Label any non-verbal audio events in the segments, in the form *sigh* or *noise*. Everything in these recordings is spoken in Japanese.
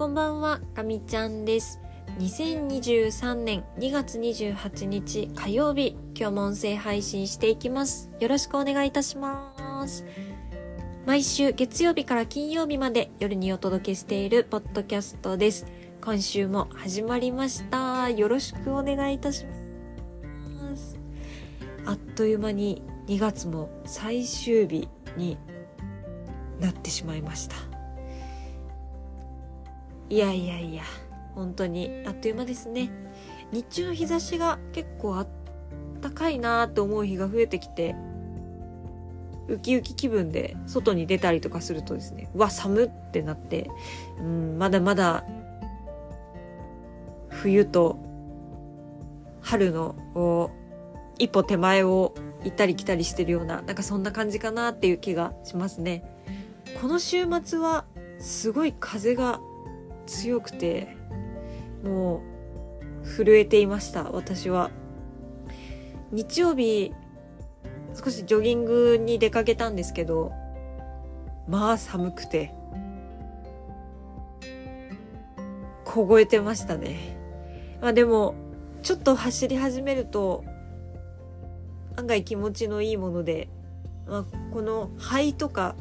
こんばんは、かみちゃんです。2023年2月28日火曜日、今日も音声配信していきます。よろしくお願いいたします。毎週月曜日から金曜日まで夜にお届けしているポッドキャストです。今週も始まりました。よろしくお願いいたします。あっという間に2月も最終日になってしまいました。いやいやいや、本当にあっという間ですね。日中の日差しが結構あったかいなと思う日が増えてきて、ウキウキ気分で外に出たりとかするとですね、うわ、寒ってなって、うん、まだまだ冬と春のこう一歩手前を行ったり来たりしてるような、なんかそんな感じかなっていう気がしますね。この週末はすごい風が強くて、もう震えていました、私は。日曜日、少しジョギングに出かけたんですけど、まあ寒くて、凍えてましたね。まあでも、ちょっと走り始めると、案外気持ちのいいもので、まあ、この肺とか、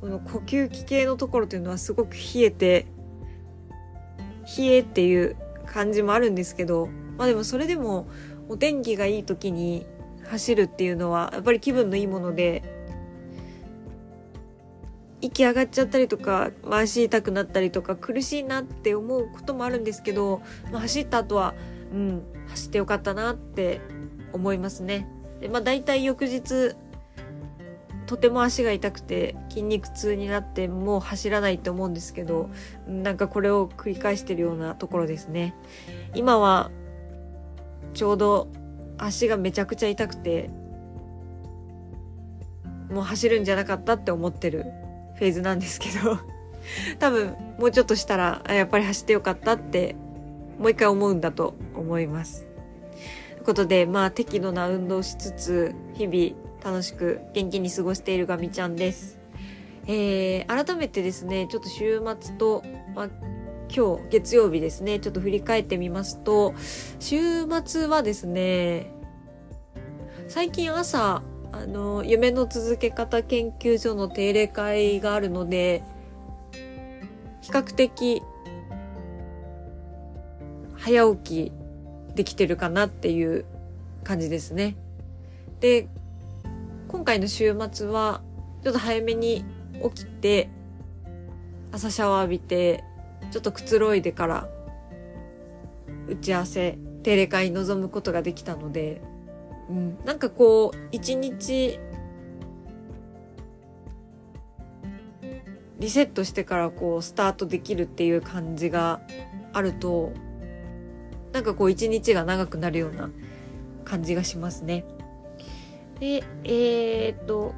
この呼吸器系のところというのはすごく冷えて、冷えっていう感じもあるんですけど、まあでもそれでもお天気がいい時に走るっていうのはやっぱり気分のいいもので、息上がっちゃったりとか、まあ、足痛くなったりとか苦しいなって思うこともあるんですけど、まあ、走った後は、うん、走ってよかったなって思いますね。で、まあ大体翌日、とても足が痛くて筋肉痛になってもう走らないって思うんですけど、なんかこれを繰り返してるようなところですね。今はちょうど足がめちゃくちゃ痛くて、もう走るんじゃなかったって思ってるフェーズなんですけど、*laughs* 多分もうちょっとしたら、やっぱり走ってよかったってもう一回思うんだと思います。ということで、まあ適度な運動しつつ、日々楽しく元気に過ごしているガミちゃんです。えー、改めてですね、ちょっと週末と、まあ、今日月曜日ですね、ちょっと振り返ってみますと、週末はですね、最近朝、あの、夢の続け方研究所の定例会があるので、比較的、早起きできてるかなっていう感じですね。で、今回の週末は、ちょっと早めに起きて、朝シャワー浴びて、ちょっとくつろいでから、打ち合わせ、定例会に臨むことができたので、うん、なんかこう、一日、リセットしてからこう、スタートできるっていう感じがあると、なんかこう、一日が長くなるような感じがしますね。で、えー、っと、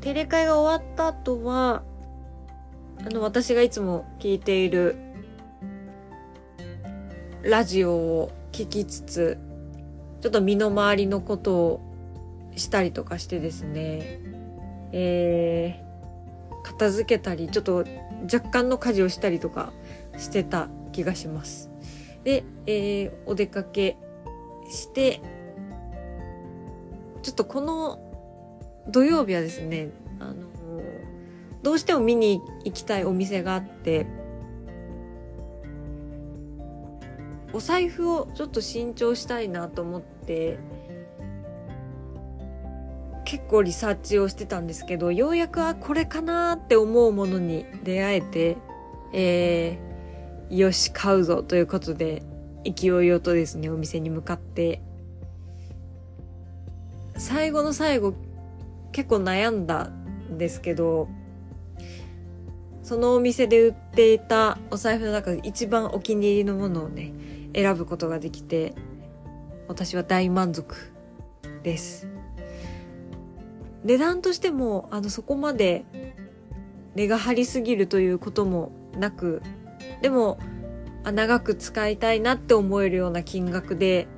定例会が終わった後は、あの、私がいつも聞いている、ラジオを聞きつつ、ちょっと身の回りのことをしたりとかしてですね、えー、片付けたり、ちょっと若干の家事をしたりとかしてた気がします。で、えー、お出かけして、ちょっとこの土曜日はですね、あの、どうしても見に行きたいお店があって、お財布をちょっと新調したいなと思って、結構リサーチをしてたんですけど、ようやくあ、これかなって思うものに出会えて、えー、よし、買うぞということで、勢いよとですね、お店に向かって、最後の最後、結構悩んだんですけど、そのお店で売っていたお財布の中で一番お気に入りのものをね、選ぶことができて、私は大満足です。値段としても、あの、そこまで値が張りすぎるということもなく、でも、長く使いたいなって思えるような金額で、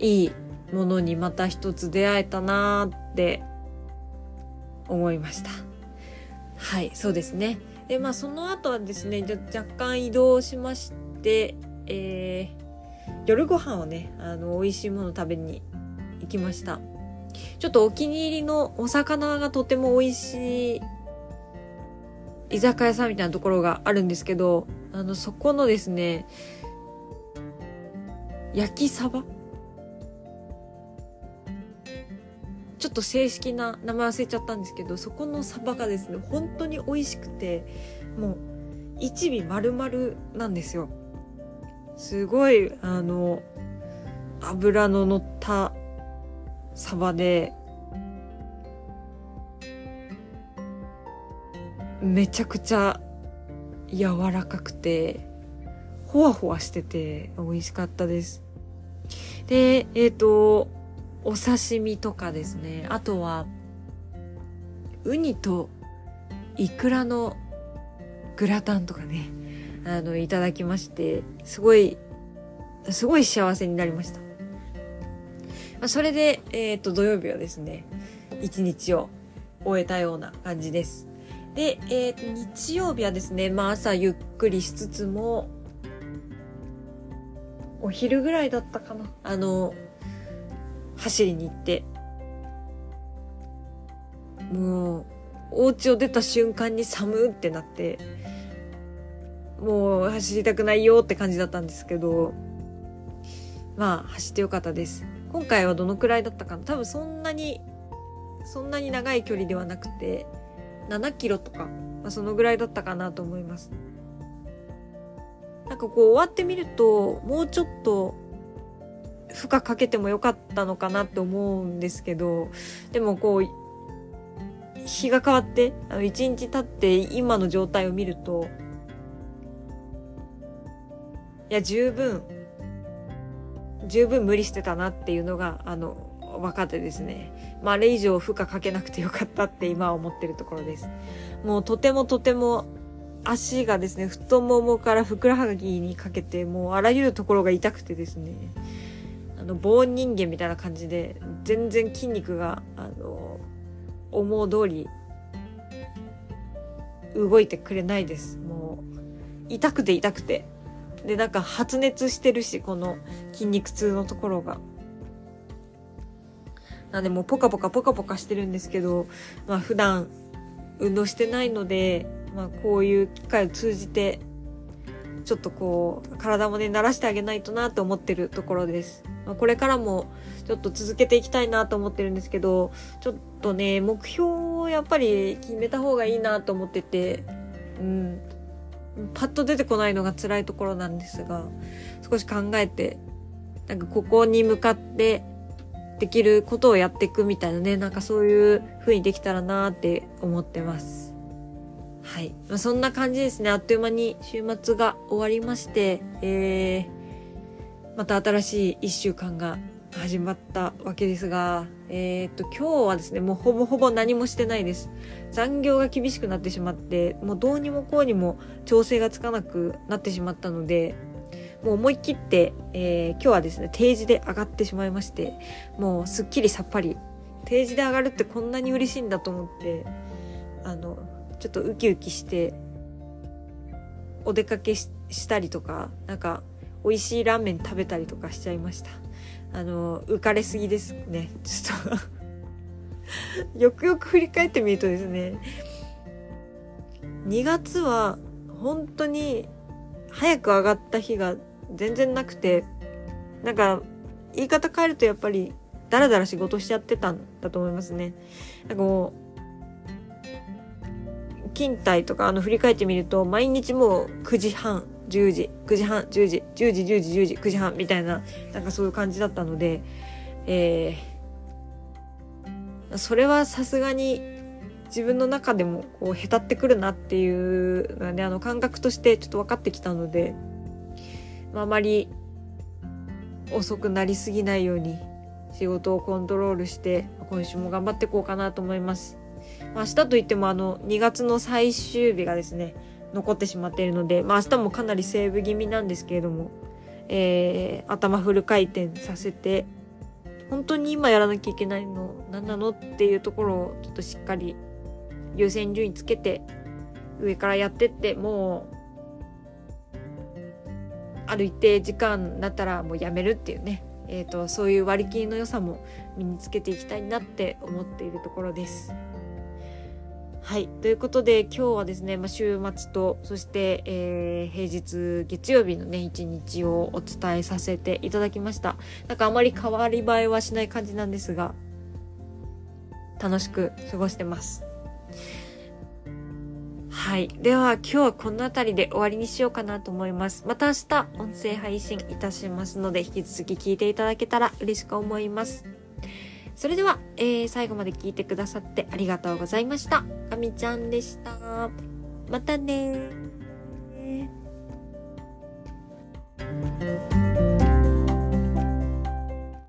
いいものにまた一つ出会えたなーって思いました。はい、そうですね。でまあその後はですね若干移動しましてえー、夜ご飯をねあの美味しいもの食べに行きましたちょっとお気に入りのお魚がとても美味しい居酒屋さんみたいなところがあるんですけど、あの、そこのですね、焼きサバちょっと正式な名前忘れちゃったんですけど、そこのサバがですね、本当に美味しくて、もう、一尾丸々なんですよ。すごい、あの、油の乗ったサバで、めちゃくちゃ柔らかくて、ほわほわしてて美味しかったです。で、えっ、ー、と、お刺身とかですね。あとは、ウニとイクラのグラタンとかね、あの、いただきまして、すごい、すごい幸せになりました。まあ、それで、えっ、ー、と、土曜日はですね、一日を終えたような感じです。で、えっー、日曜日はですね、まあ朝ゆっくりしつつも、お昼ぐらいだったかな。あの、走りに行って、もう、お家を出た瞬間に寒ってなって、もう走りたくないよって感じだったんですけど、まあ走ってよかったです。今回はどのくらいだったかな？多分そんなに、そんなに長い距離ではなくて、7キロとか、まあ、そのぐらいだったかなと思います。なんかこう終わってみると、もうちょっと負荷かけてもよかったのかなって思うんですけど、でもこう、日が変わって、あの、一日経って今の状態を見ると、いや、十分、十分無理してたなっていうのが、あの、分かってですね。まあ、あれ以上負荷かけなくてよかったって今は思ってるところです。もうとてもとても足がですね、太ももからふくらはぎにかけて、もうあらゆるところが痛くてですね、の、棒人間みたいな感じで、全然筋肉が、あの、思う通り、動いてくれないです。もう、痛くて痛くて。で、なんか発熱してるし、この筋肉痛のところが。なんでもうポカポカポカポカしてるんですけど、まあ普段運動してないので、まあこういう機会を通じて、ちょっとこう、体もね、慣らしてあげないとなと思ってるところです。まあ、これからもちょっと続けていきたいなと思ってるんですけど、ちょっとね、目標をやっぱり決めた方がいいなと思ってて、うん。パッと出てこないのが辛いところなんですが、少し考えて、なんかここに向かってできることをやっていくみたいなね、なんかそういう風にできたらなーって思ってます。はい。まあ、そんな感じですね。あっという間に週末が終わりまして、えー、また新しい一週間が始まったわけですが、えー、っと、今日はですね、もうほぼほぼ何もしてないです。残業が厳しくなってしまって、もうどうにもこうにも調整がつかなくなってしまったので、もう思い切って、えー、今日はですね、定時で上がってしまいまして、もうすっきりさっぱり、定時で上がるってこんなに嬉しいんだと思って、あの、ちょっとウキウキして、お出かけしたりとか、なんか、美味しいラーメン食べたりとかしちゃいました。あの、浮かれすぎですね。ちょっと *laughs* よくよく振り返ってみるとですね、2月は本当に早く上がった日が全然なくて、なんか、言い方変えるとやっぱり、だらだら仕事しちゃってたんだと思いますね。なんかもう、勤怠とかあの振り返ってみると、毎日もう9時半、10時、9時半、10時、10時、10時、10時、9時半みたいな、なんかそういう感じだったので、えー、それはさすがに自分の中でもこうへたってくるなっていうのね、あの感覚としてちょっと分かってきたので、まあ、まり遅くなりすぎないように仕事をコントロールして今週も頑張っていこうかなと思います。明日といってもあの2月の最終日がですね残ってしまっているので、まあ、明日もかなりセーブ気味なんですけれども、えー、頭フル回転させて本当に今やらなきゃいけないの何なのっていうところをちょっとしっかり優先順位つけて上からやってってもうある一定時間になったらもうやめるっていうね、えーと、そういう割り切りの良さも身につけていきたいなって思っているところです。はい。ということで、今日はですね、まあ、週末と、そして、えー、平日月曜日のね、一日をお伝えさせていただきました。なんかあまり変わり映えはしない感じなんですが、楽しく過ごしてます。はい。では、今日はこの辺りで終わりにしようかなと思います。また明日、音声配信いたしますので、引き続き聞いていただけたら嬉しく思います。それでは、えー、最後まで聞いてくださってありがとうございました。かみちゃんでした。またね